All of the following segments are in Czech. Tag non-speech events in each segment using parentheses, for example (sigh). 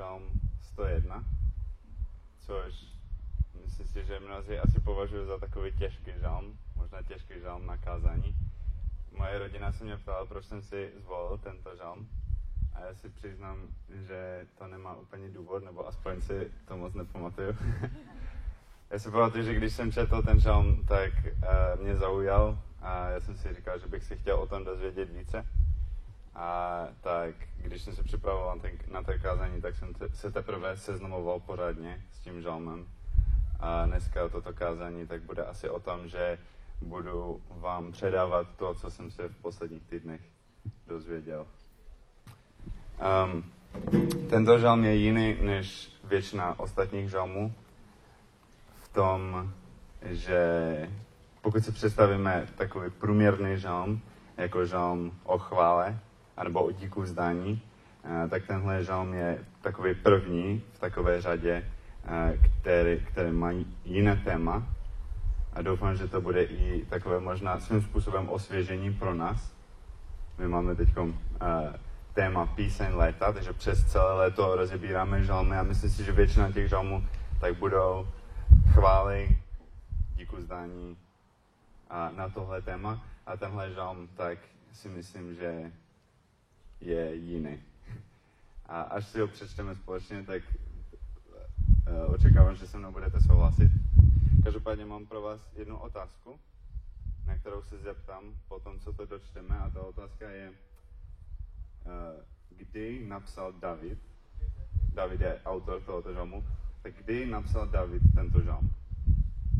žalm 101, což myslím si, že mnozí asi považují za takový těžký žalm, možná těžký žalm na kázání. Moje rodina se mě ptala, proč jsem si zvolil tento žalm. A já si přiznám, že to nemá úplně důvod, nebo aspoň si to moc nepamatuju. (laughs) já si pamatuju, že když jsem četl ten žalm, tak uh, mě zaujal a já jsem si říkal, že bych si chtěl o tom dozvědět více. A tak, když jsem se připravoval na, na to kázání, tak jsem te, se teprve seznamoval pořádně s tím žalmem. A dneska toto kázání tak bude asi o tom, že budu vám předávat to, co jsem se v posledních týdnech dozvěděl. Um, tento žalm je jiný než většina ostatních žalmů v tom, že pokud si představíme takový průměrný žalm, jako žalm o chvále, anebo o díku vzdání, eh, tak tenhle žalm je takový první v takové řadě, eh, který, který má jiné téma. A doufám, že to bude i takové možná svým způsobem osvěžení pro nás. My máme teď uh, téma píseň léta, takže přes celé léto rozebíráme žalmy a myslím si, že většina těch žalmů tak budou chvály, díku zdání a na tohle téma. A tenhle žalm tak si myslím, že je jiný. A až si ho přečteme společně, tak uh, očekávám, že se mnou budete souhlasit. Každopádně mám pro vás jednu otázku, na kterou se zeptám po tom, co to dočteme. A ta otázka je, uh, kdy napsal David, David je autor tohoto žalmu, tak kdy napsal David tento žalm?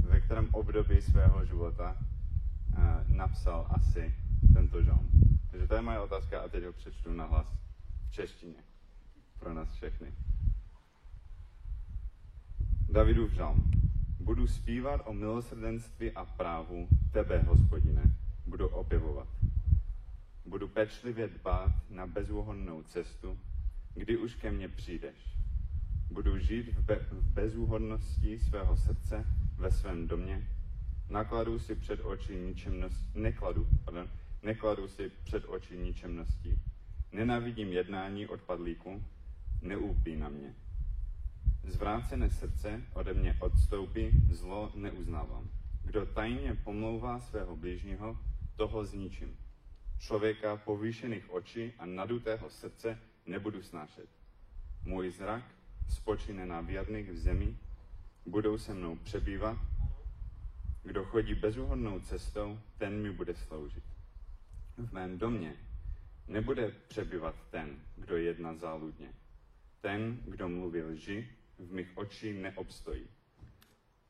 Ve kterém období svého života uh, napsal asi tento žalm? Takže to je moje otázka a teď ho přečtu na hlas v češtině pro nás všechny. Davidův žalm. Budu zpívat o milosrdenství a právu tebe, hospodine, budu opěvovat. Budu pečlivě dbát na bezúhodnou cestu, kdy už ke mně přijdeš. Budu žít v, be- v bezúhodnosti svého srdce ve svém domě, nakladu si před oči ničemnost, nekladu, pardon, nekladu si před oči ničemnosti. Nenavidím jednání odpadlíku, neúpí na mě. Zvrácené srdce ode mě odstoupí, zlo neuznávám. Kdo tajně pomlouvá svého blížního, toho zničím. Člověka povýšených očí a nadutého srdce nebudu snášet. Můj zrak spočine na věrných v zemi, budou se mnou přebývat. Kdo chodí bezúhodnou cestou, ten mi bude sloužit v mém domě nebude přebyvat ten, kdo jedná záludně. Ten, kdo mluví lži, v mých očí neobstojí.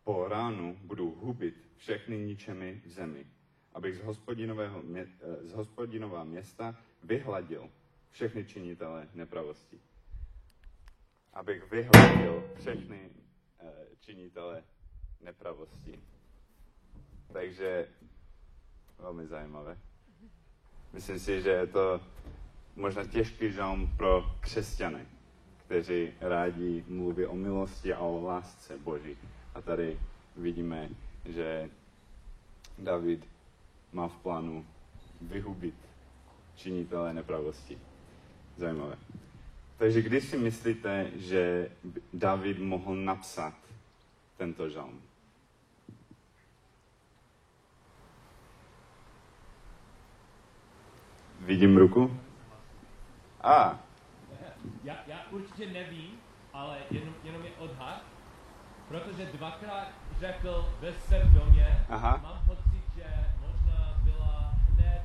Po ránu budu hubit všechny ničemi v zemi, abych z, hospodinového, eh, z hospodinová města vyhladil všechny činitele nepravosti. Abych vyhladil všechny uh, činitele nepravosti. Takže velmi zajímavé. Myslím si, že je to možná těžký žalm pro křesťany, kteří rádi mluví o milosti a o lásce Boží. A tady vidíme, že David má v plánu vyhubit činitele nepravosti. Zajímavé. Takže když si myslíte, že David mohl napsat tento žalm? Vidím ruku. A. Já, já určitě nevím, ale jenom, jenom je odhad, protože dvakrát řekl ve svém domě, Aha. mám pocit, že možná byla hned,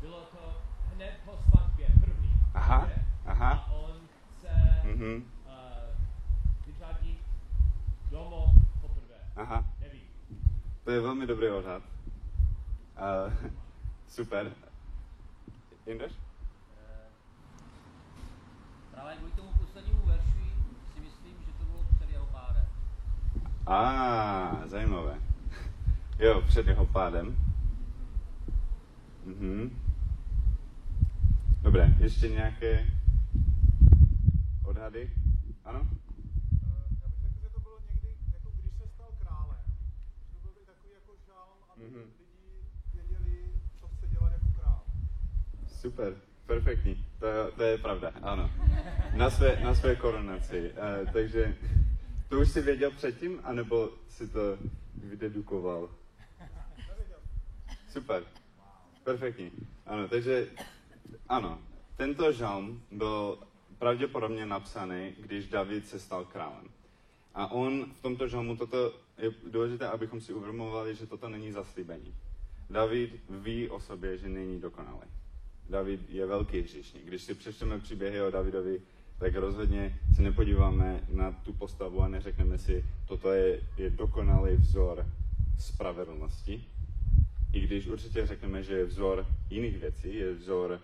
bylo to hned po svatbě první. Aha, aha. A on chce Mhm. uh, vyřadit domov poprvé. Aha. Nevím. To je velmi dobrý odhad. Uh, (laughs) super. Jindřich? Eh, Právě kvůli tomu poslednímu verši si myslím, že to bylo před jeho pádem. A, ah, zajímavé. Jo, před jeho pádem. Mhm. Dobré, ještě nějaké odhady? Ano? Eh, Já bych řekl, že to bylo někdy, jako když se stal králem. To byl takový jako žalm, aby Mhm. lidi věděli, co chce dělat jako král. Super, perfektní. To, to je pravda, ano. Na své, na své korunaci. Uh, takže to už si věděl předtím, anebo si to vydedukoval? Super. Perfektní. Ano, takže ano, tento žalm byl pravděpodobně napsaný, když David se stal králem. A on v tomto žalmu, toto je důležité, abychom si uvědomovali, že toto není zaslíbení. David ví o sobě, že není dokonalý. David je velký hříšník. Když si přečteme příběhy o Davidovi, tak rozhodně se nepodíváme na tu postavu a neřekneme si, toto je, je dokonalý vzor spravedlnosti. I když určitě řekneme, že je vzor jiných věcí, je vzor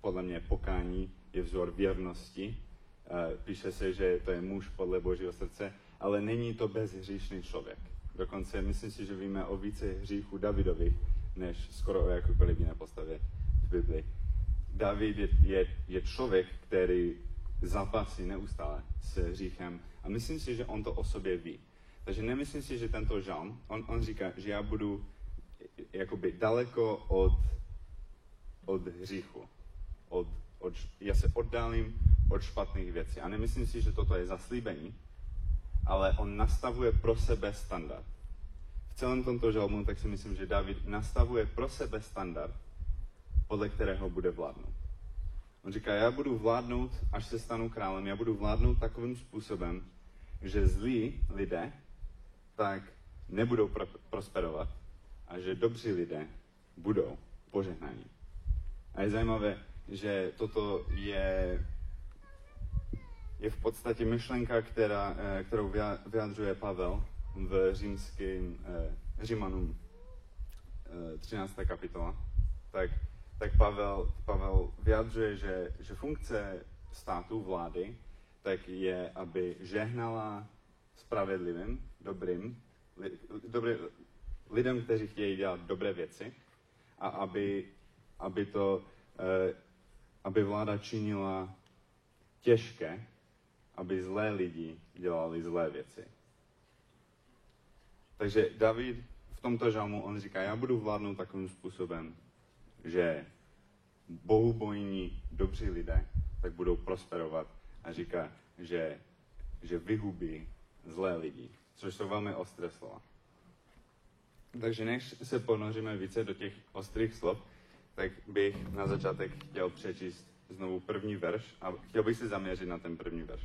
podle mě pokání, je vzor věrnosti. Eh, píše se, že to je muž podle Božího srdce, ale není to bezhříšný člověk. Dokonce myslím si, že víme o více hříchů Davidových, než skoro o jakékoliv jiné postavě v Biblii. David je, je, je člověk, který zápasí neustále s hříchem a myslím si, že on to o sobě ví. Takže nemyslím si, že tento žalm, on, on říká, že já budu jakoby daleko od, od hříchu. Od, od, já se oddálím od špatných věcí. A nemyslím si, že toto je zaslíbení, ale on nastavuje pro sebe standard. V celém tomto žalmu, tak si myslím, že David nastavuje pro sebe standard, podle kterého bude vládnout. On říká, já budu vládnout, až se stanu králem, já budu vládnout takovým způsobem, že zlí lidé tak nebudou pro- prosperovat a že dobří lidé budou požehnaní. A je zajímavé, že toto je, je v podstatě myšlenka, která, eh, kterou vyjadřuje Pavel v římským eh, Římanům 13. Eh, kapitola. Tak tak Pavel, Pavel vyjadřuje, že, že funkce státu, vlády, tak je, aby žehnala spravedlivým, dobrým, li, dobrý, lidem, kteří chtějí dělat dobré věci a aby, aby to, eh, aby vláda činila těžké, aby zlé lidi dělali zlé věci. Takže David v tomto žalmu, on říká, já budu vládnout takovým způsobem, že bohubojní, dobří lidé, tak budou prosperovat a říká, že, že vyhubí zlé lidi, což jsou velmi ostré slova. Takže než se ponoříme více do těch ostrých slov, tak bych na začátek chtěl přečíst znovu první verš a chtěl bych se zaměřit na ten první verš.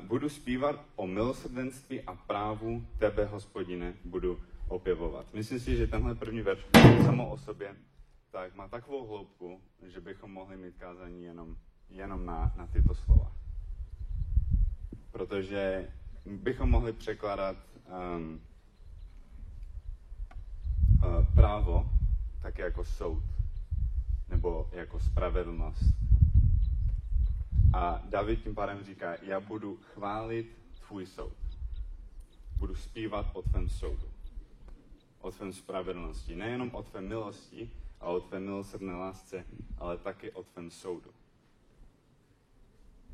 Budu zpívat o milosrdenství a právu tebe, hospodine, budu opěvovat. Myslím si, že tenhle první verš samo o sobě tak má takovou hloubku, že bychom mohli mít kázání jenom, jenom na, na tyto slova. Protože bychom mohli překládat um, uh, právo tak jako soud, nebo jako spravedlnost. A David tím pádem říká, já budu chválit tvůj soud. Budu zpívat o tvém soudu. O tvém spravedlnosti. Nejenom o tvé milosti, a o tvé milosrdné lásce, ale taky o soudu.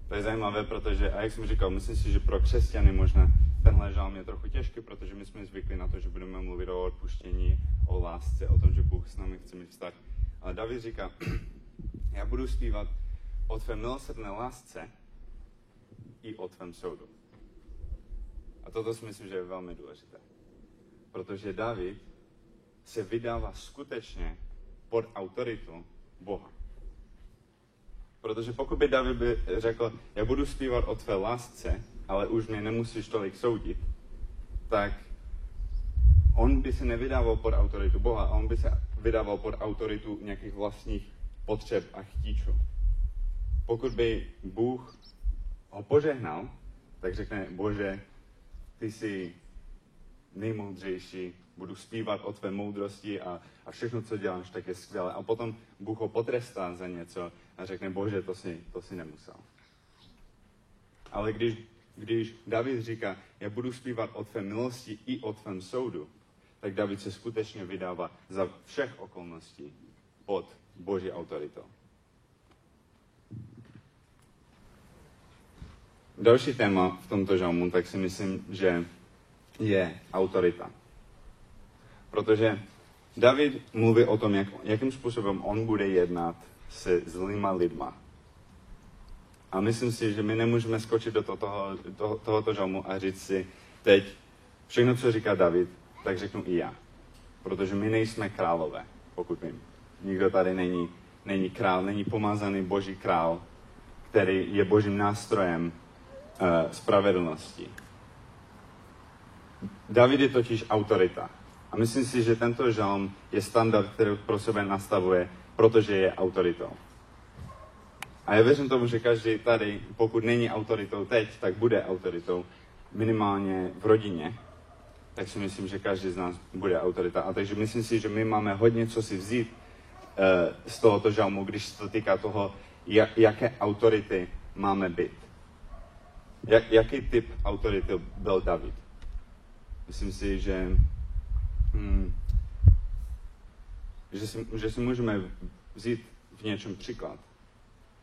To je zajímavé, protože, a jak jsem říkal, myslím si, že pro křesťany možná tenhle žálm je trochu těžký, protože my jsme zvykli na to, že budeme mluvit o odpuštění, o lásce, o tom, že Bůh s námi chce mít vztah. Ale David říká, (clears throat) já budu zpívat o tvé milosrdné lásce i o tvém soudu. A toto si myslím, že je velmi důležité. Protože David se vydává skutečně pod autoritu Boha. Protože pokud by David by řekl, já budu zpívat o tvé lásce, ale už mě nemusíš tolik soudit, tak on by se nevydával pod autoritu Boha, a on by se vydával pod autoritu nějakých vlastních potřeb a chtíčů. Pokud by Bůh ho požehnal, tak řekne, Bože, ty jsi nejmoudřejší, budu zpívat o tvé moudrosti a, a všechno, co děláš, tak je skvělé. A potom Bůh ho potrestá za něco a řekne, bože, to si, to si nemusel. Ale když, když David říká, já budu zpívat o tvé milosti i o tvém soudu, tak David se skutečně vydává za všech okolností pod Boží autoritou. Další téma v tomto žalmu, tak si myslím, že je autorita. Protože David mluví o tom, jak, jakým způsobem on bude jednat se zlýma lidma. A myslím si, že my nemůžeme skočit do toho, toho, tohoto žalmu a říct si, teď všechno, co říká David, tak řeknu i já. Protože my nejsme králové, pokud vím. Nikdo tady není, není král, není pomazaný boží král, který je božím nástrojem uh, spravedlnosti. David je totiž autorita. A myslím si, že tento žalm je standard, který pro sebe nastavuje, protože je autoritou. A já věřím tomu, že každý tady, pokud není autoritou teď, tak bude autoritou minimálně v rodině. Tak si myslím, že každý z nás bude autorita. A takže myslím si, že my máme hodně co si vzít uh, z tohoto žalmu, když se to týká toho, jak, jaké autority máme být. Jak, jaký typ autority byl David? Myslím si, že, hmm, že, si, že si můžeme vzít v něčem příklad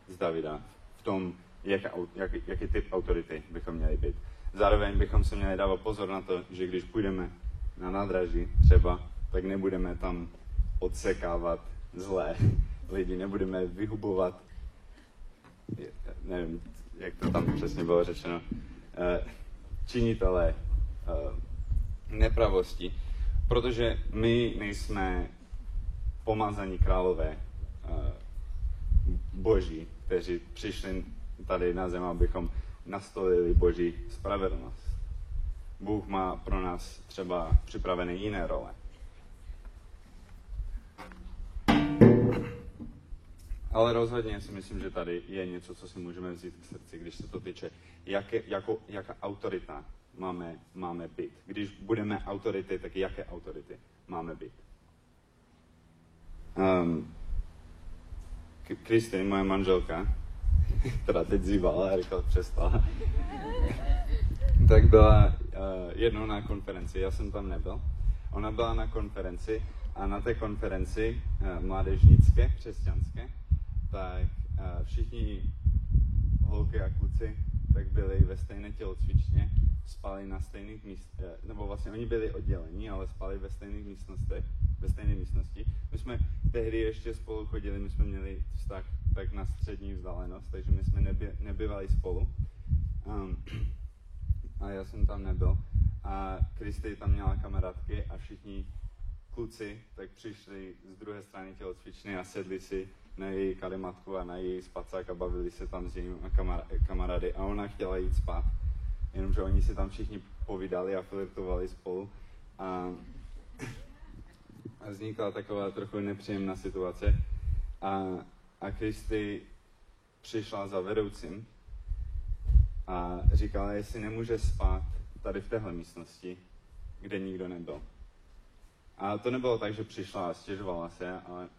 z Davida, v tom, jaká, jak, jaký typ autority bychom měli být. Zároveň bychom se měli dávat pozor na to, že když půjdeme na nádraží třeba, tak nebudeme tam odsekávat zlé lidi, nebudeme vyhubovat, nevím, jak to tam přesně bylo řečeno, eh, činitele eh, nepravosti, protože my nejsme pomazaní králové eh, boží, kteří přišli tady na zem, abychom nastolili boží spravedlnost. Bůh má pro nás třeba připravené jiné role. Ale rozhodně si myslím, že tady je něco, co si můžeme vzít k srdci, když se to týče, jaké, jako, jaká autorita máme, máme být. Když budeme autority, tak jaké autority máme být. Um, Kristy, moje manželka, (laughs) která teď zývala a říkala, přestala, (laughs) tak byla uh, jednou na konferenci, já jsem tam nebyl. Ona byla na konferenci a na té konferenci uh, mládežnické, křesťanské, tak uh, všichni holky a kluci tak byli ve stejné tělocvičně, spali na stejných místech, nebo vlastně oni byli oddělení, ale spali ve stejných místnostech, ve stejné místnosti. My jsme tehdy ještě spolu chodili, my jsme měli vztah tak na střední vzdálenost, takže my jsme neby, nebyvali spolu. Um, (clears throat) a já jsem tam nebyl. A Kristy tam měla kamarádky a všichni kluci tak přišli z druhé strany tělocvičny a sedli si na její kalimatku a na její spacák a bavili se tam s jejími kamarády a ona chtěla jít spát. Jenomže oni si tam všichni povídali a flirtovali spolu a, a vznikla taková trochu nepříjemná situace a, a Kristy přišla za vedoucím a říkala, jestli nemůže spát tady v téhle místnosti, kde nikdo nebyl. A to nebylo tak, že přišla a stěžovala se, ale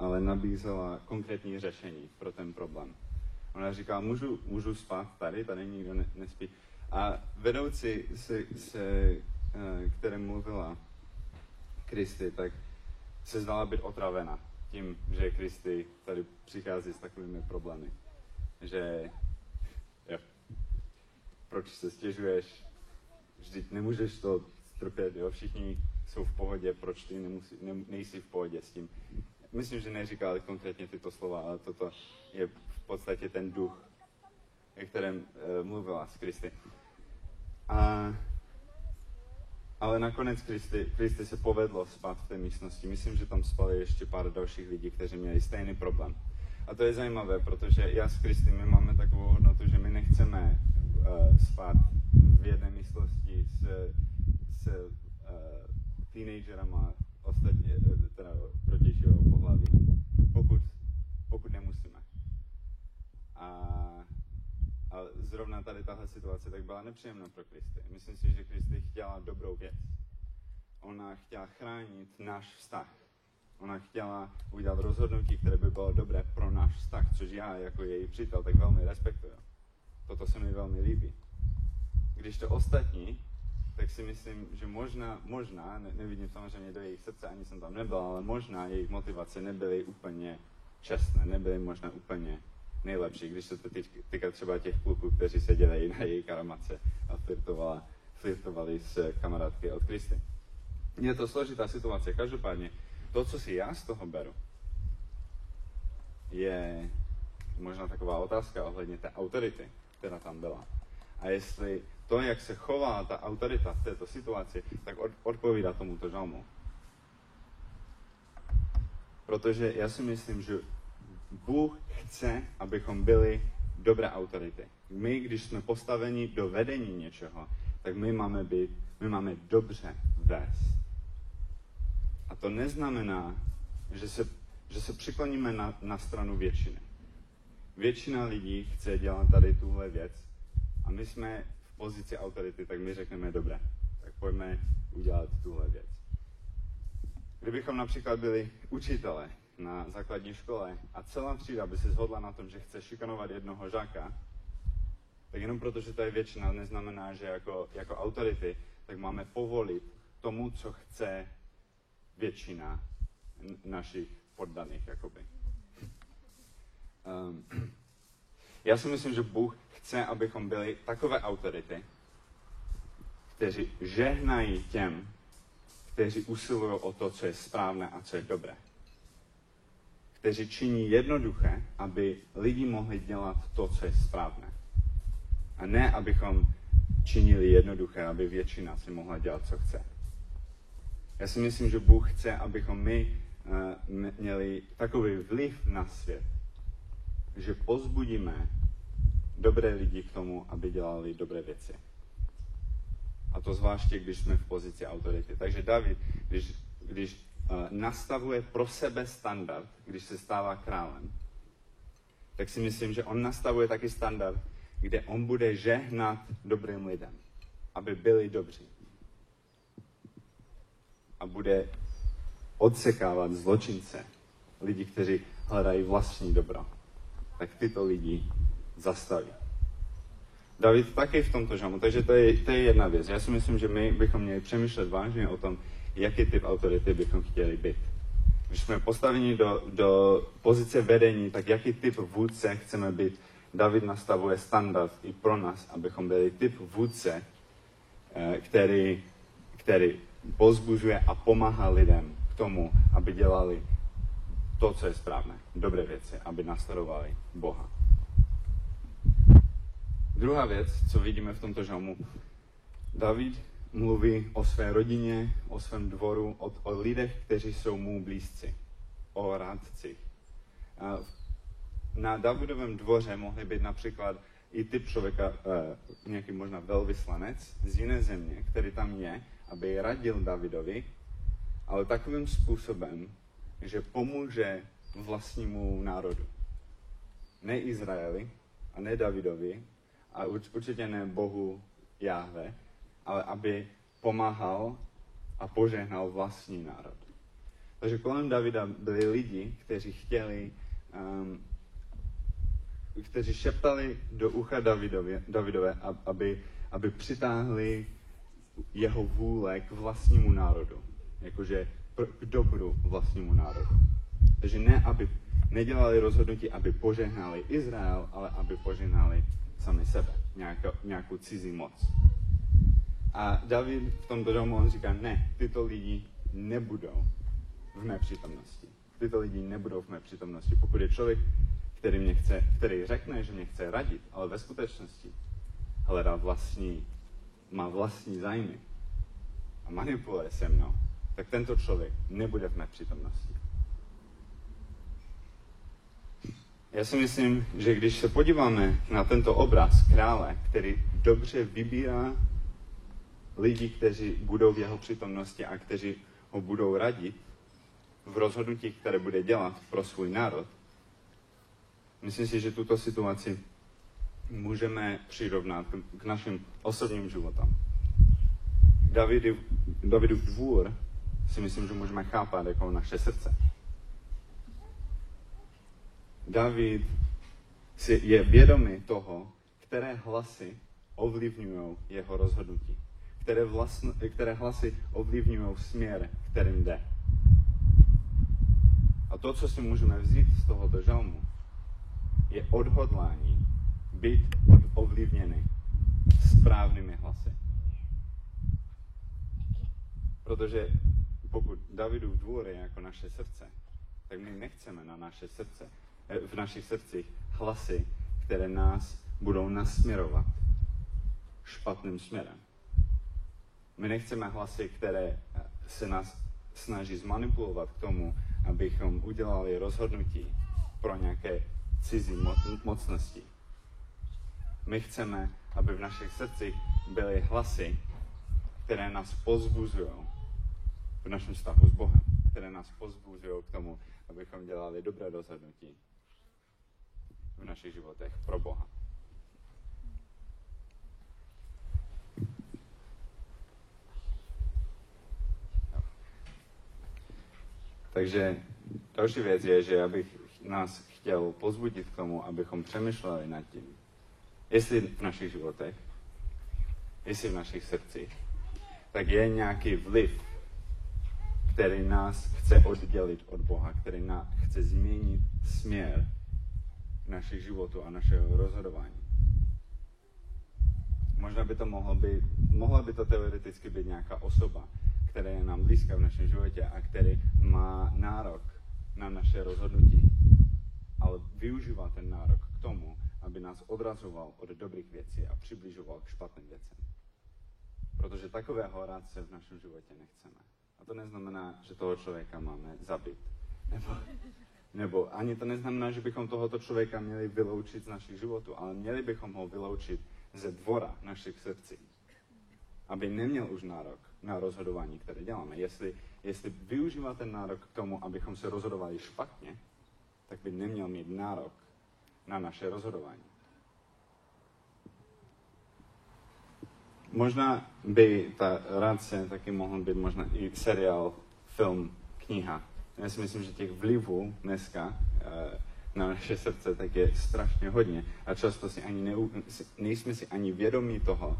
ale nabízela konkrétní řešení pro ten problém. Ona říká, můžu, můžu spát tady, tady nikdo ne, nespí. A vedoucí, se, se, eh, které mluvila Kristy, tak se zdala být otravena tím, že Kristy tady přichází s takovými problémy. Že jo, proč se stěžuješ, vždyť nemůžeš to strpět, jo? všichni jsou v pohodě, proč ty nemusí, ne, nejsi v pohodě s tím myslím, že neříkal konkrétně tyto slova, ale toto je v podstatě ten duch, o kterém uh, mluvila s Kristy. A, ale nakonec Kristy, Kristy se povedlo spát v té místnosti. Myslím, že tam spali ještě pár dalších lidí, kteří měli stejný problém. A to je zajímavé, protože já s Kristy my máme takovou hodnotu, že my nechceme uh, spát v jedné místnosti s, s uh, teenagerama, ostatně, teda protějšího pohlaví, pokud, pokud nemusíme. A, a zrovna tady tahle situace tak byla nepříjemná pro Kristy. Myslím si, že Kristy chtěla dobrou věc. Ona chtěla chránit náš vztah. Ona chtěla udělat rozhodnutí, které by bylo dobré pro náš vztah, což já jako její přítel tak velmi respektuju. Toto se mi velmi líbí. Když to ostatní tak si myslím, že možná, možná, ne, nevidím samozřejmě do jejich srdce, ani jsem tam nebyl, ale možná jejich motivace nebyly úplně čestné, nebyly možná úplně nejlepší, když se to týká třeba těch kluků, kteří seděli na její karamace a flirtovala, flirtovali s kamarádky od Kristy. Je to složitá situace, každopádně to, co si já z toho beru, je možná taková otázka ohledně té autority, která tam byla. A jestli to, jak se chová ta autorita v této situaci, tak od, odpovídá tomuto žalmu. Protože já si myslím, že Bůh chce, abychom byli dobré autority. My, když jsme postaveni do vedení něčeho, tak my máme být, my máme dobře vést. A to neznamená, že se, že se přikloníme na, na stranu většiny. Většina lidí chce dělat tady tuhle věc a my jsme pozici autority, tak my řekneme, dobré, tak pojďme udělat tuhle věc. Kdybychom například byli učitele na základní škole a celá třída by se shodla na tom, že chce šikanovat jednoho žáka, tak jenom proto, že to je většina, neznamená, že jako, jako autority, tak máme povolit tomu, co chce většina našich poddaných, jakoby. Um, já si myslím, že Bůh chce, abychom byli takové autority, kteří žehnají těm, kteří usilují o to, co je správné a co je dobré. Kteří činí jednoduché, aby lidi mohli dělat to, co je správné. A ne, abychom činili jednoduché, aby většina si mohla dělat, co chce. Já si myslím, že Bůh chce, abychom my uh, měli takový vliv na svět, že pozbudíme dobré lidi k tomu, aby dělali dobré věci. A to zvláště, když jsme v pozici autority. Takže David, když, když uh, nastavuje pro sebe standard, když se stává králem, tak si myslím, že on nastavuje taky standard, kde on bude žehnat dobrým lidem, aby byli dobří. A bude odsekávat zločince, lidi, kteří hledají vlastní dobro. Tak tyto lidi zastaví. David taky v tomto žamu, takže to je, to je jedna věc. Já si myslím, že my bychom měli přemýšlet vážně o tom, jaký typ autority bychom chtěli být. Když jsme postaveni do, do pozice vedení, tak jaký typ vůdce chceme být David nastavuje standard i pro nás, abychom byli typ vůdce, eh, který, který pozbuzuje a pomáhá lidem k tomu, aby dělali to, co je správné, dobré věci, aby nasledovali Boha. Druhá věc, co vidíme v tomto žalmu, David mluví o své rodině, o svém dvoru, o, o lidech, kteří jsou mu blízci, o rádcích. Na Davidovém dvoře mohli být například i typ člověka, uh, nějaký možná velvyslanec z jiné země, který tam je, aby radil Davidovi, ale takovým způsobem, že pomůže vlastnímu národu. Ne Izraeli a ne Davidovi a určitě ne Bohu Jáhve, ale aby pomáhal a požehnal vlastní národ. Takže kolem Davida byli lidi, kteří chtěli um, kteří šeptali do ucha Davidově, Davidové, aby, aby přitáhli jeho vůle k vlastnímu národu. Jakože k dobru vlastnímu národu. Takže ne, aby nedělali rozhodnutí, aby požehnali Izrael, ale aby požehnali sami sebe, nějakou, nějakou cizí moc. A David v tomto domu on říká, ne, tyto lidi nebudou v mé přítomnosti. Tyto lidi nebudou v mé přítomnosti. Pokud je člověk který, mě chce, který řekne, že mě chce radit, ale ve skutečnosti hledá vlastní, má vlastní zájmy a manipuluje se mnou, tak tento člověk nebude v mé přítomnosti. Já si myslím, že když se podíváme na tento obraz krále, který dobře vybírá lidi, kteří budou v jeho přítomnosti a kteří ho budou radit v rozhodnutích, které bude dělat pro svůj národ, Myslím si, že tuto situaci můžeme přirovnat k našim osobním životům. Davidu, Davidův dvůr si myslím, že můžeme chápat jako naše srdce. David si je vědomý toho, které hlasy ovlivňují jeho rozhodnutí. Které, vlastn, které hlasy ovlivňují směr, kterým jde. A to, co si můžeme vzít z tohoto žalmu, je odhodlání být ovlivněný správnými hlasy. Protože pokud Davidův dvůr je jako naše srdce, tak my nechceme na naše srdce v našich srdcích hlasy, které nás budou nasměrovat špatným směrem. My nechceme hlasy, které eh, se nás snaží zmanipulovat k tomu, abychom udělali rozhodnutí pro nějaké cizí mo- mocnosti. My chceme, aby v našich srdcích byly hlasy, které nás pozbuzují v našem vztahu s Bohem, které nás pozbuzují k tomu, abychom dělali dobré rozhodnutí v našich životech pro Boha. Takže další věc je, že já bych nás chtěl pozbudit k tomu, abychom přemýšleli nad tím, jestli v našich životech, jestli v našich srdcích, tak je nějaký vliv, který nás chce oddělit od Boha, který nás chce změnit směr našich životů a našeho rozhodování. Možná by to mohlo být, mohla by to teoreticky být nějaká osoba, která je nám blízká v našem životě a který má nárok na naše rozhodnutí, ale využívá ten nárok k tomu, aby nás odrazoval od dobrých věcí a přibližoval k špatným věcem. Protože takového rádce v našem životě nechceme. A to neznamená, že toho člověka máme zabít. Nebo, nebo ani to neznamená, že bychom tohoto člověka měli vyloučit z našich životů, ale měli bychom ho vyloučit ze dvora našich srdcí. Aby neměl už nárok na rozhodování, které děláme. Jestli, jestli využívá ten nárok k tomu, abychom se rozhodovali špatně, tak by neměl mít nárok na naše rozhodování. Možná by ta rádce taky mohl být možná i seriál, film, kniha. Já si myslím, že těch vlivů dneska eh, na naše srdce tak je strašně hodně a často si ani neu, nejsme si ani vědomí toho,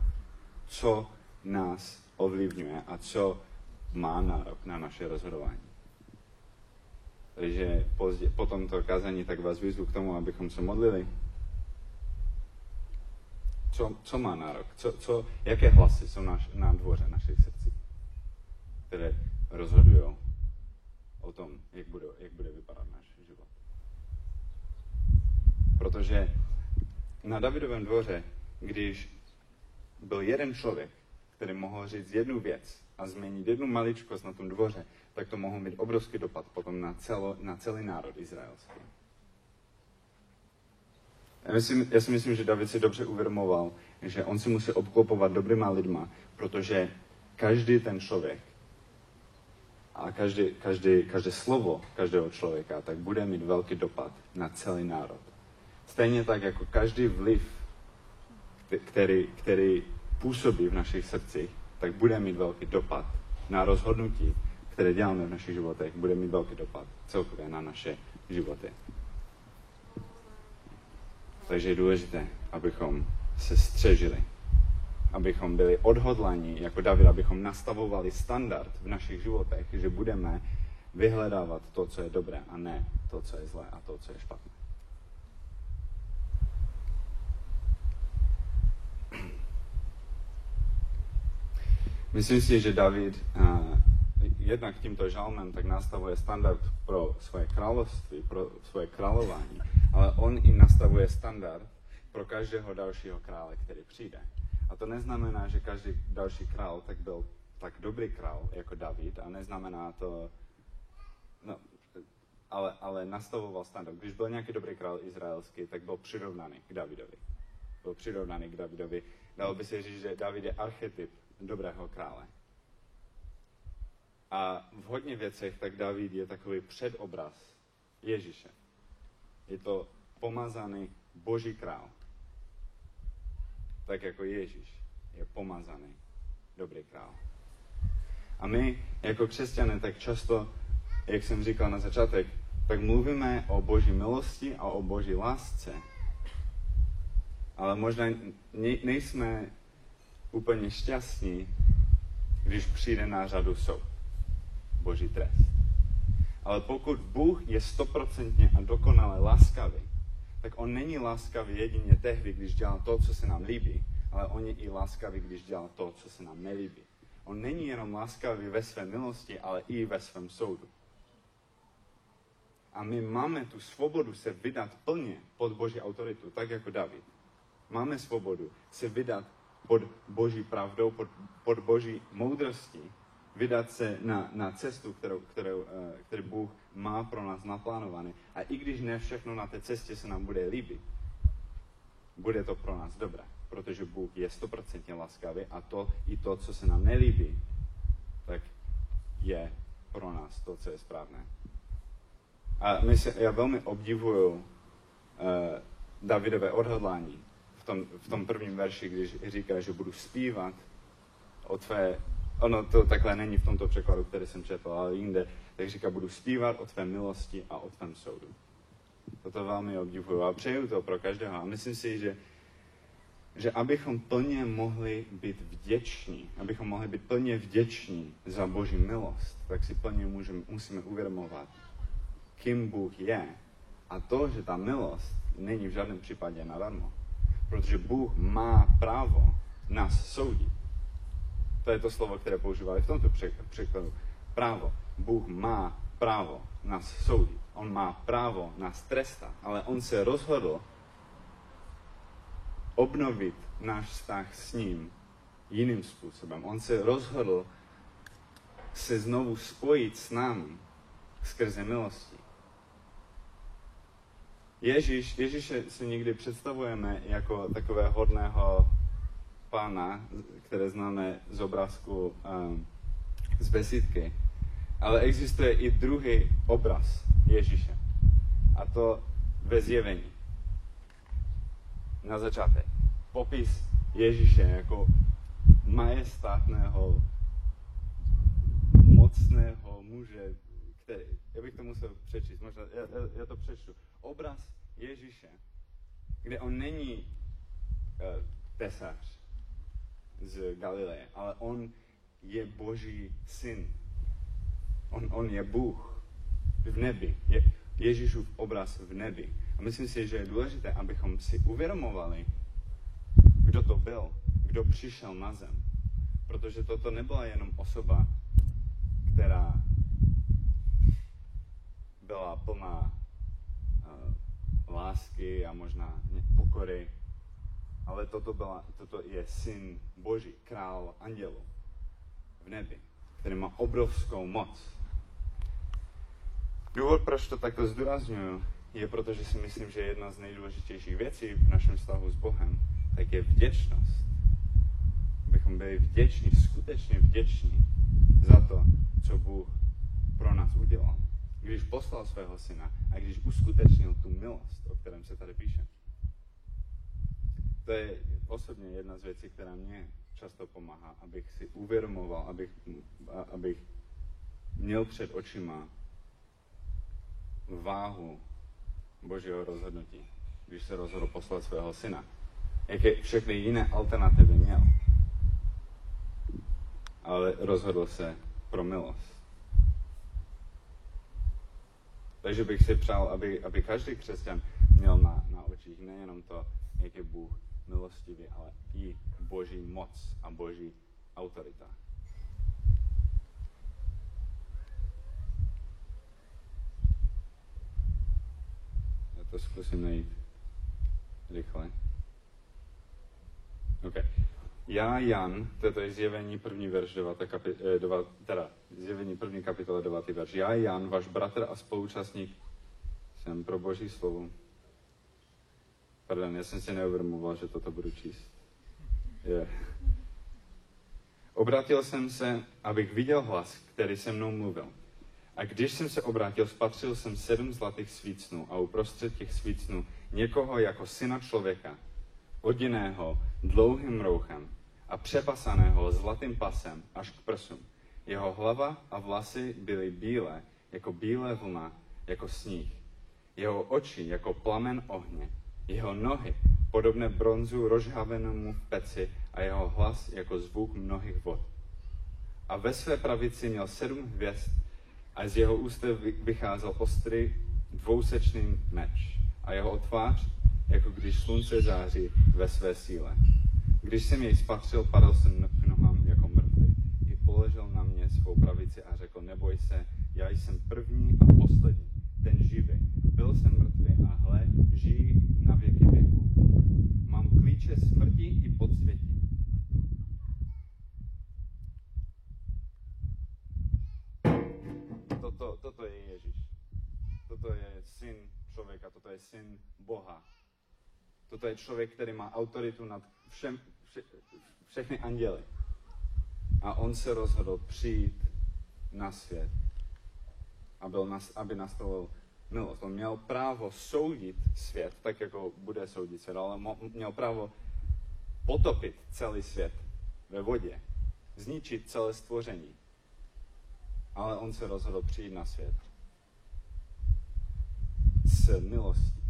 co nás ovlivňuje a co má nárok na naše rozhodování. Takže pozdě, po tomto kázání tak vás vyzvu k tomu, abychom se modlili. Co, co má nárok? Co, co, jaké hlasy jsou naš, na dvoře našich srdcí, které rozhodují o tom, jak bude, jak bude vypadat náš život? Protože na Davidovém dvoře, když byl jeden člověk, který mohl říct jednu věc a změnit jednu maličkost na tom dvoře, tak to mohlo mít obrovský dopad potom na, celo, na celý národ izraelský. Já, myslím, já si myslím, že David si dobře uvědomoval, že on si musí obklopovat dobrýma lidma, protože každý ten člověk a každý, každý, každé slovo každého člověka tak bude mít velký dopad na celý národ. Stejně tak jako každý vliv, který, který působí v našich srdcích, tak bude mít velký dopad na rozhodnutí, které děláme v našich životech, bude mít velký dopad celkově na naše životy. Takže je důležité, abychom se střežili, abychom byli odhodlaní, jako David, abychom nastavovali standard v našich životech, že budeme vyhledávat to, co je dobré a ne to, co je zlé a to, co je špatné. (clears throat) Myslím si, že David uh, jednak tímto žalmem tak nastavuje standard pro svoje království, pro svoje králování, ale on i nastavuje standard pro každého dalšího krále, který přijde. A to neznamená, že každý další král tak byl tak dobrý král jako David a neznamená to, no, ale, ale nastavoval standard. Když byl nějaký dobrý král izraelský, tak byl přirovnaný k Davidovi. Byl přirovnaný k Davidovi. Dalo by se říct, že David je archetyp dobrého krále. A v hodně věcech tak David je takový předobraz Ježíše. Je to pomazaný boží král. Tak jako Ježíš je pomazaný dobrý král. A my jako křesťané tak často, jak jsem říkal na začátek, tak mluvíme o boží milosti a o boží lásce. Ale možná nejsme úplně šťastní, když přijde na řadu soud. Boží trest. Ale pokud Bůh je stoprocentně a dokonale laskavý, tak on není laskavý jedině tehdy, když dělá to, co se nám líbí, ale on je i laskavý, když dělá to, co se nám nelíbí. On není jenom laskavý ve své milosti, ale i ve svém soudu. A my máme tu svobodu se vydat plně pod Boží autoritu, tak jako David. Máme svobodu se vydat pod Boží pravdou, pod, pod Boží moudrostí, vydat se na, na cestu, kterou, kterou, eh, který Bůh má pro nás naplánovaný. A i když ne všechno na té cestě se nám bude líbit, bude to pro nás dobré, protože Bůh je stoprocentně laskavý a to i to, co se nám nelíbí, tak je pro nás to, co je správné. A my se, já velmi obdivuju uh, Davidové odhodlání v tom, v tom prvním verši, když říká, že budu zpívat o tvé, ono to takhle není v tomto překladu, který jsem četl, ale jinde, tak říká, budu zpívat o tvé milosti a o tvém soudu. Toto velmi obdivuju a přeju to pro každého. A myslím si, že, že abychom plně mohli být vděční, abychom mohli být plně vděční za Boží milost, tak si plně můžeme, musíme uvědomovat, kým Bůh je. A to, že ta milost není v žádném případě nadarmo. Protože Bůh má právo nás soudit. To je to slovo, které používali v tomto překladu. Právo. Bůh má právo nás soudit. On má právo nás trestat, ale on se rozhodl obnovit náš vztah s ním jiným způsobem. On se rozhodl se znovu spojit s námi skrze milosti. Ježíš, Ježíše si někdy představujeme jako takové hodného pána, které známe z obrázku um, z besídky. Ale existuje i druhý obraz Ježíše. A to ve zjevení. Na začátek. Popis Ježíše jako majestátného, mocného muže, který, já bych to musel přečíst, možná, já, já, já to přečtu. Obraz Ježíše, kde on není uh, tesař z Galileje, ale on je Boží syn. On, on je Bůh v nebi. Je Ježíšův obraz v nebi. A myslím si, že je důležité, abychom si uvědomovali, kdo to byl, kdo přišel na zem. Protože toto nebyla jenom osoba, která byla plná uh, lásky a možná pokory, ale toto, byla, toto je syn Boží, král andělu v nebi, který má obrovskou moc. Důvod, proč to takto zdůraznuju, je proto, že si myslím, že jedna z nejdůležitějších věcí v našem vztahu s Bohem, tak je vděčnost. Abychom byli vděční, skutečně vděční za to, co Bůh pro nás udělal. Když poslal svého syna a když uskutečnil tu milost, o kterém se tady píše. To je osobně jedna z věcí, která mě často pomáhá, abych si uvědomoval, abych, abych měl před očima váhu Božího rozhodnutí, když se rozhodl poslat svého syna. Jaké všechny jiné alternativy měl. Ale rozhodl se pro milost. Takže bych si přál, aby, aby každý křesťan měl na, na očích nejenom to, jak je Bůh milostivý, ale i Boží moc a Boží autorita. to zkusím najít rychle. OK. Já, Jan, toto je zjevení první verš, devátá kapi, eh, deva, teda zjevení první kapitola, devátý verš. Já, Jan, váš bratr a spoluúčastník, jsem pro Boží slovo. Pardon, já jsem si neuvědomoval, že toto budu číst. Je. Obratil jsem se, abych viděl hlas, který se mnou mluvil. A když jsem se obrátil, spatřil jsem sedm zlatých svícnů a uprostřed těch svícnů někoho jako syna člověka, oděného dlouhým rouchem a přepasaného zlatým pasem až k prsům. Jeho hlava a vlasy byly bílé, jako bílé vlna, jako sníh. Jeho oči jako plamen ohně. Jeho nohy podobné bronzu rozhavenému v peci a jeho hlas jako zvuk mnohých vod. A ve své pravici měl sedm hvězd a z jeho ústev vycházel ostrý dvousečný meč a jeho tvář, jako když slunce září ve své síle. Když jsem jej spatřil, padl jsem k nohám jako mrtvý. I položil na mě svou pravici a řekl, neboj se, já jsem první a poslední. Ten živý. Byl jsem mrtvý a hle, žij na věky věku. Mám klíče smrti i podsvětí. Toto, toto je Ježíš. Toto je syn člověka, toto je syn Boha. Toto je člověk, který má autoritu nad všem, vše, všechny anděly. A on se rozhodl přijít na svět, aby, nas, aby nastavil milost. On měl právo soudit svět, tak jako bude soudit svět, ale mo, měl právo potopit celý svět ve vodě, zničit celé stvoření. Ale on se rozhodl přijít na svět s milostí.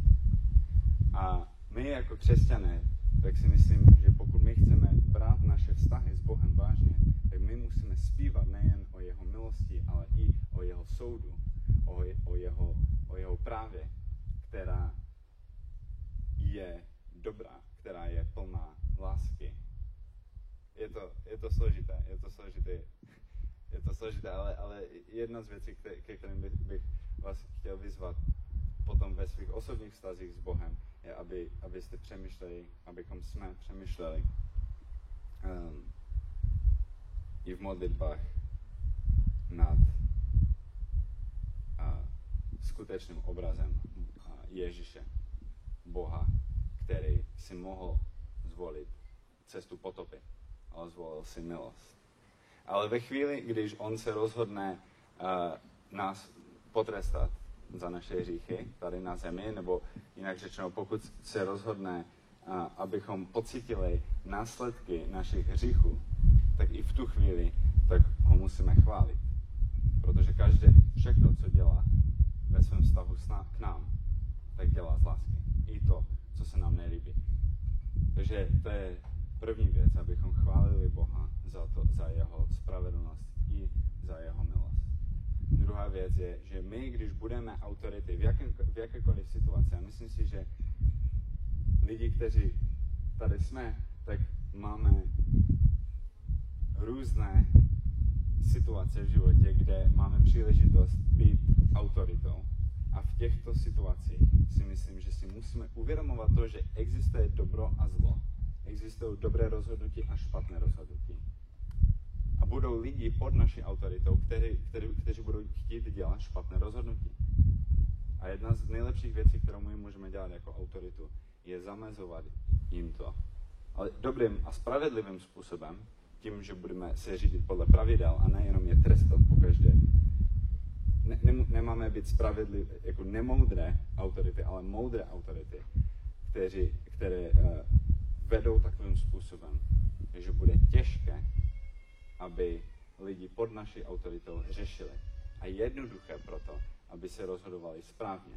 A my jako křesťané, tak si myslím, že pokud my chceme brát naše vztahy s Bohem vážně, tak my musíme zpívat nejen o milosti, ale i o jeho soudu, o, o, jeho, o jeho právě, která je dobrá, která je plná lásky. Je to, je to složité, je to složité, je to složité, ale, ale jedna z věcí, ke kterým bych, bych vás chtěl vyzvat potom ve svých osobních vztazích s Bohem, je, aby, abyste přemýšleli, abychom jsme přemýšleli um, i v modlitbách nad skutečným obrazem Ježíše, Boha, který si mohl zvolit cestu potopy, ale zvolil si milost. Ale ve chvíli, když on se rozhodne uh, nás potrestat za naše hříchy tady na zemi, nebo jinak řečeno, pokud se rozhodne, uh, abychom pocítili následky našich hříchů, tak i v tu chvíli, tak ho musíme chválit. Protože každé, všechno, co dělá ve svém vztahu k nám, tak dělá z lásky. I to, co se nám nelíbí. Takže to je první věc, abychom chválili Boha za, to, za jeho spravedlnost i za jeho milost. Druhá věc je, že my, když budeme autority v, jakém, v jakékoliv situaci, a myslím si, že lidi, kteří tady jsme, tak máme různé situace v životě, kde máme příležitost být autoritou. A v těchto situacích si myslím, že si musíme uvědomovat to, že existuje dobro a zlo. Existují dobré rozhodnutí a špatné rozhodnutí. A budou lidi pod naší autoritou, kteří, kteří, kteří budou chtít dělat špatné rozhodnutí. A jedna z nejlepších věcí, kterou my můžeme dělat jako autoritu, je zamezovat jim to. Ale dobrým a spravedlivým způsobem, tím, že budeme se řídit podle pravidel a nejenom je trestat po každé. Ne, ne, nemáme být spravedlivé, jako nemoudré autority, ale moudré autority, kteří, které uh, vedou takovým způsobem, že bude těžké, aby lidi pod naší autoritou řešili. A jednoduché proto, aby se rozhodovali správně.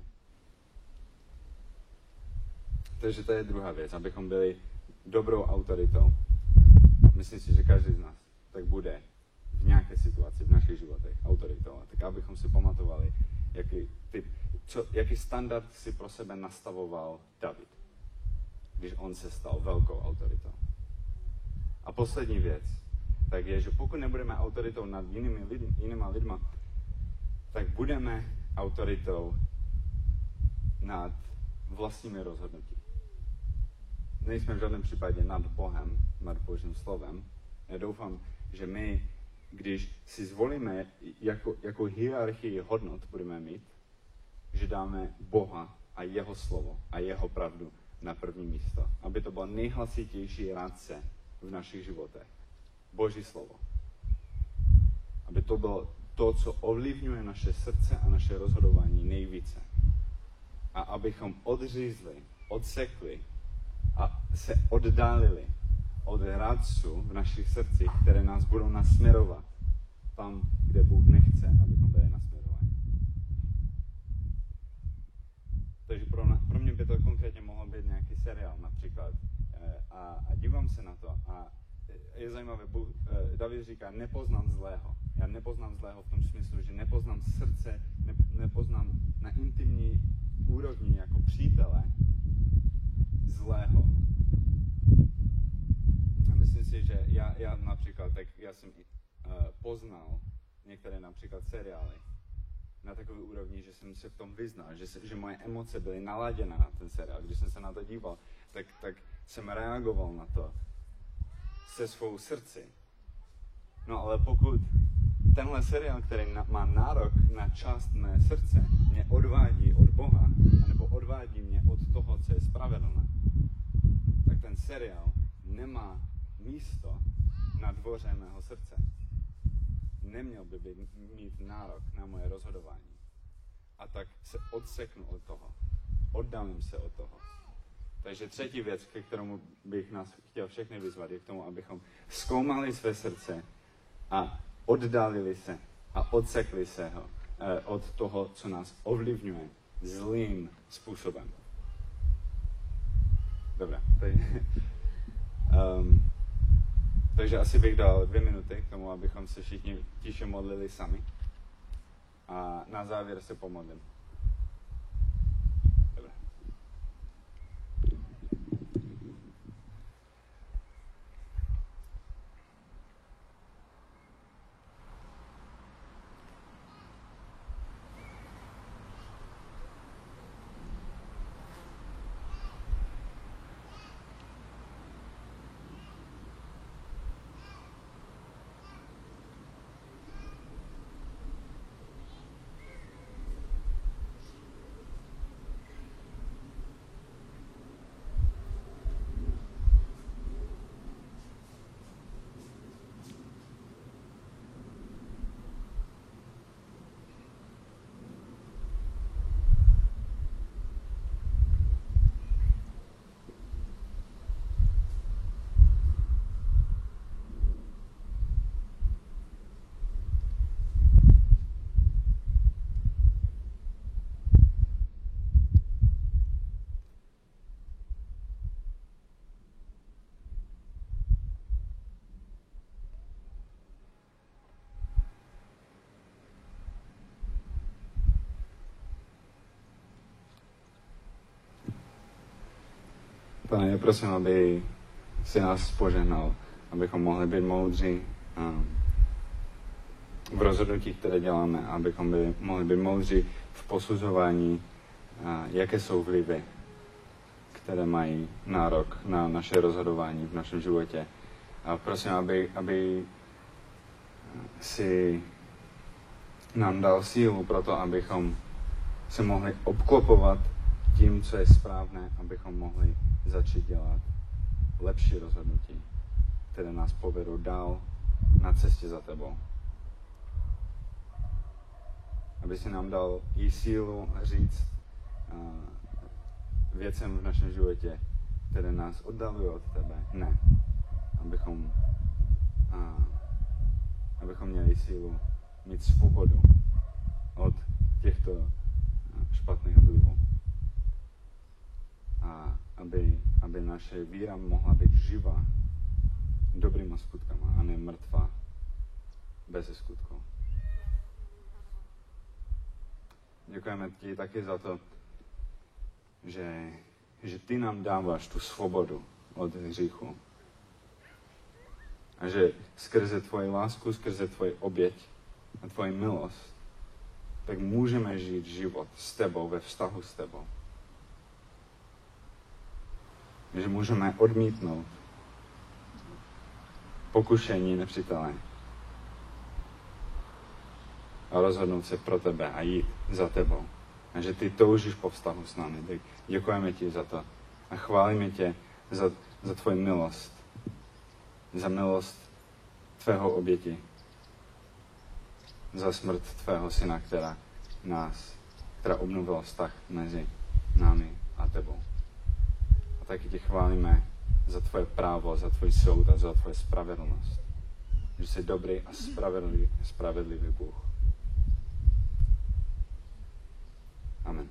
Takže to je druhá věc, abychom byli dobrou autoritou myslím si, že každý z nás tak bude v nějaké situaci v našich životech autoritou. Tak abychom si pamatovali, jaký, typ, co, jaký standard si pro sebe nastavoval David, když on se stal velkou autoritou. A poslední věc, tak je, že pokud nebudeme autoritou nad jinými, lid, jinýma lidma, tak budeme autoritou nad vlastními rozhodnutí nejsme v žádném případě nad Bohem, nad Božím slovem. Já doufám, že my, když si zvolíme, jako, jako hierarchii hodnot budeme mít, že dáme Boha a jeho slovo a jeho pravdu na první místo. Aby to byl nejhlasitější rádce v našich životech. Boží slovo. Aby to bylo to, co ovlivňuje naše srdce a naše rozhodování nejvíce. A abychom odřízli, odsekli a se oddálili od radců v našich srdcích, které nás budou nasměrovat tam, kde Bůh nechce, abychom byli nasměrováni. Takže pro, na, pro mě by to konkrétně mohlo být nějaký seriál například. E, a, a dívám se na to a je zajímavé, Bůh, e, David říká, nepoznám zlého. Já nepoznám zlého v tom smyslu, že nepoznám srdce, ne, nepoznám na intimní úrovni jako přítele, zlého. Myslím si, že já, já například, tak já jsem uh, poznal některé například seriály, na takové úrovni, že jsem se v tom vyznal, že, se, že moje emoce byly naladěné na ten seriál. Když jsem se na to díval, tak, tak jsem reagoval na to se svou srdci. No ale pokud tenhle seriál, který na, má nárok na část mé srdce, mě odvádí od Boha, nebo odvádí mě od toho, co je spravedlné, tak ten seriál nemá místo na dvoře mého srdce. Neměl by být, mít nárok na moje rozhodování. A tak se odseknu od toho. Oddálím se od toho. Takže třetí věc, ke kterému bych nás chtěl všechny vyzvat, je k tomu, abychom zkoumali své srdce a oddálili se a odsekli se ho eh, od toho, co nás ovlivňuje zlým způsobem. Tady, (laughs) um, takže asi bych dal dvě minuty k tomu, abychom se všichni tiše modlili sami. A na závěr se pomodlím. Dobré. Pane, prosím, aby si nás požehnal, abychom mohli být moudří um, v rozhodnutích, které děláme, abychom byli, mohli být moudří v posuzování, uh, jaké jsou vlivy, které mají nárok na naše rozhodování v našem životě. A prosím, aby, aby si nám dal sílu pro to, abychom se mohli obklopovat tím, co je správné, abychom mohli začít dělat lepší rozhodnutí, které nás povedou dál na cestě za tebou. Aby si nám dal i sílu říct uh, věcem v našem životě, které nás oddalují od tebe, ne. Abychom, uh, abychom měli sílu mít svobodu od těchto uh, špatných vlivů aby, aby naše víra mohla být živá dobrýma skutkama a ne mrtvá bez skutku. Děkujeme ti taky za to, že, že ty nám dáváš tu svobodu od hříchu. A že skrze tvoji lásku, skrze tvoji oběť a tvoji milost, tak můžeme žít život s tebou, ve vztahu s tebou že můžeme odmítnout pokušení nepřítele a rozhodnout se pro tebe a jít za tebou. A že ty toužíš po vztahu s námi. Tak děkujeme ti za to. A chválíme tě za, za tvoji milost. Za milost tvého oběti. Za smrt tvého syna, která nás, která obnovila vztah mezi námi a tebou. Taky tě chválíme za tvoje právo, za tvůj soud a za tvoje spravedlnost. Že jsi dobrý a spravedlivý, spravedlivý Bůh. Amen.